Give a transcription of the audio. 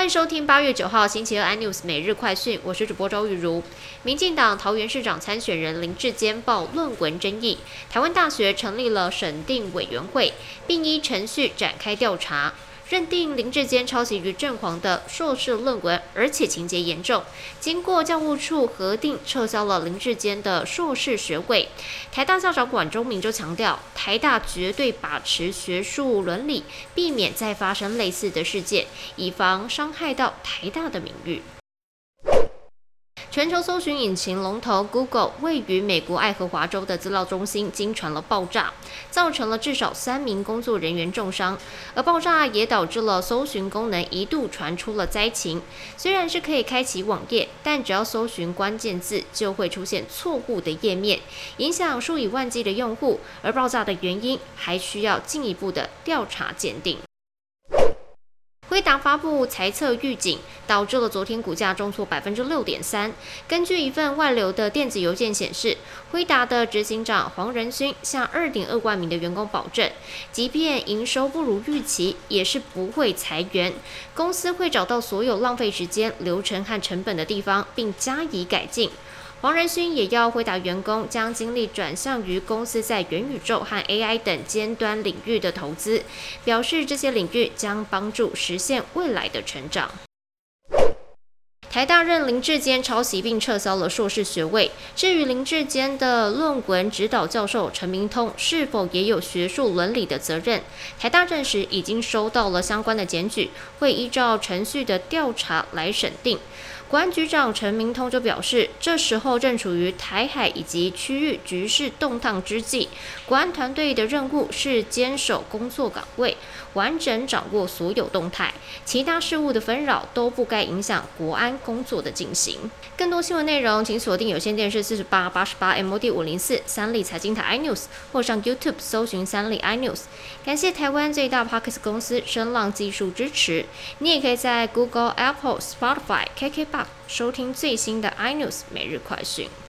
欢迎收听八月九号星期二 iNews 每日快讯，我是主播周玉如。民进党桃园市长参选人林志坚报论文争议，台湾大学成立了审定委员会，并依程序展开调查。认定林志坚抄袭于正煌的硕士论文，而且情节严重。经过教务处核定，撤销了林志坚的硕士学位。台大校长管中明就强调，台大绝对把持学术伦理，避免再发生类似的事件，以防伤害到台大的名誉。全球搜寻引擎龙头 Google 位于美国爱荷华州的资料中心经传了爆炸，造成了至少三名工作人员重伤，而爆炸也导致了搜寻功能一度传出了灾情。虽然是可以开启网页，但只要搜寻关键字就会出现错误的页面，影响数以万计的用户。而爆炸的原因还需要进一步的调查鉴定。辉达发布财测预警，导致了昨天股价重挫百分之六点三。根据一份外流的电子邮件显示，辉达的执行长黄仁勋向二点二万名的员工保证，即便营收不如预期，也是不会裁员。公司会找到所有浪费时间、流程和成本的地方，并加以改进。黄仁勋也要回答员工将精力转向于公司在元宇宙和 AI 等尖端领域的投资，表示这些领域将帮助实现未来的成长。台大任林志坚抄袭并撤销了硕士学位。至于林志坚的论文指导教授陈明通是否也有学术伦理的责任，台大证实已经收到了相关的检举，会依照程序的调查来审定。国安局长陈明通就表示，这时候正处于台海以及区域局势动荡之际，国安团队的任务是坚守工作岗位，完整掌握所有动态，其他事务的纷扰都不该影响国安工作的进行。更多新闻内容，请锁定有线电视四十八八十八 MOD 五零四三立财经台 iNews，或上 YouTube 搜寻三立 iNews。感谢台湾最大 Parkes 公司声浪技术支持。你也可以在 Google、Apple、Spotify、KK 收听最新的 INews 每日快讯。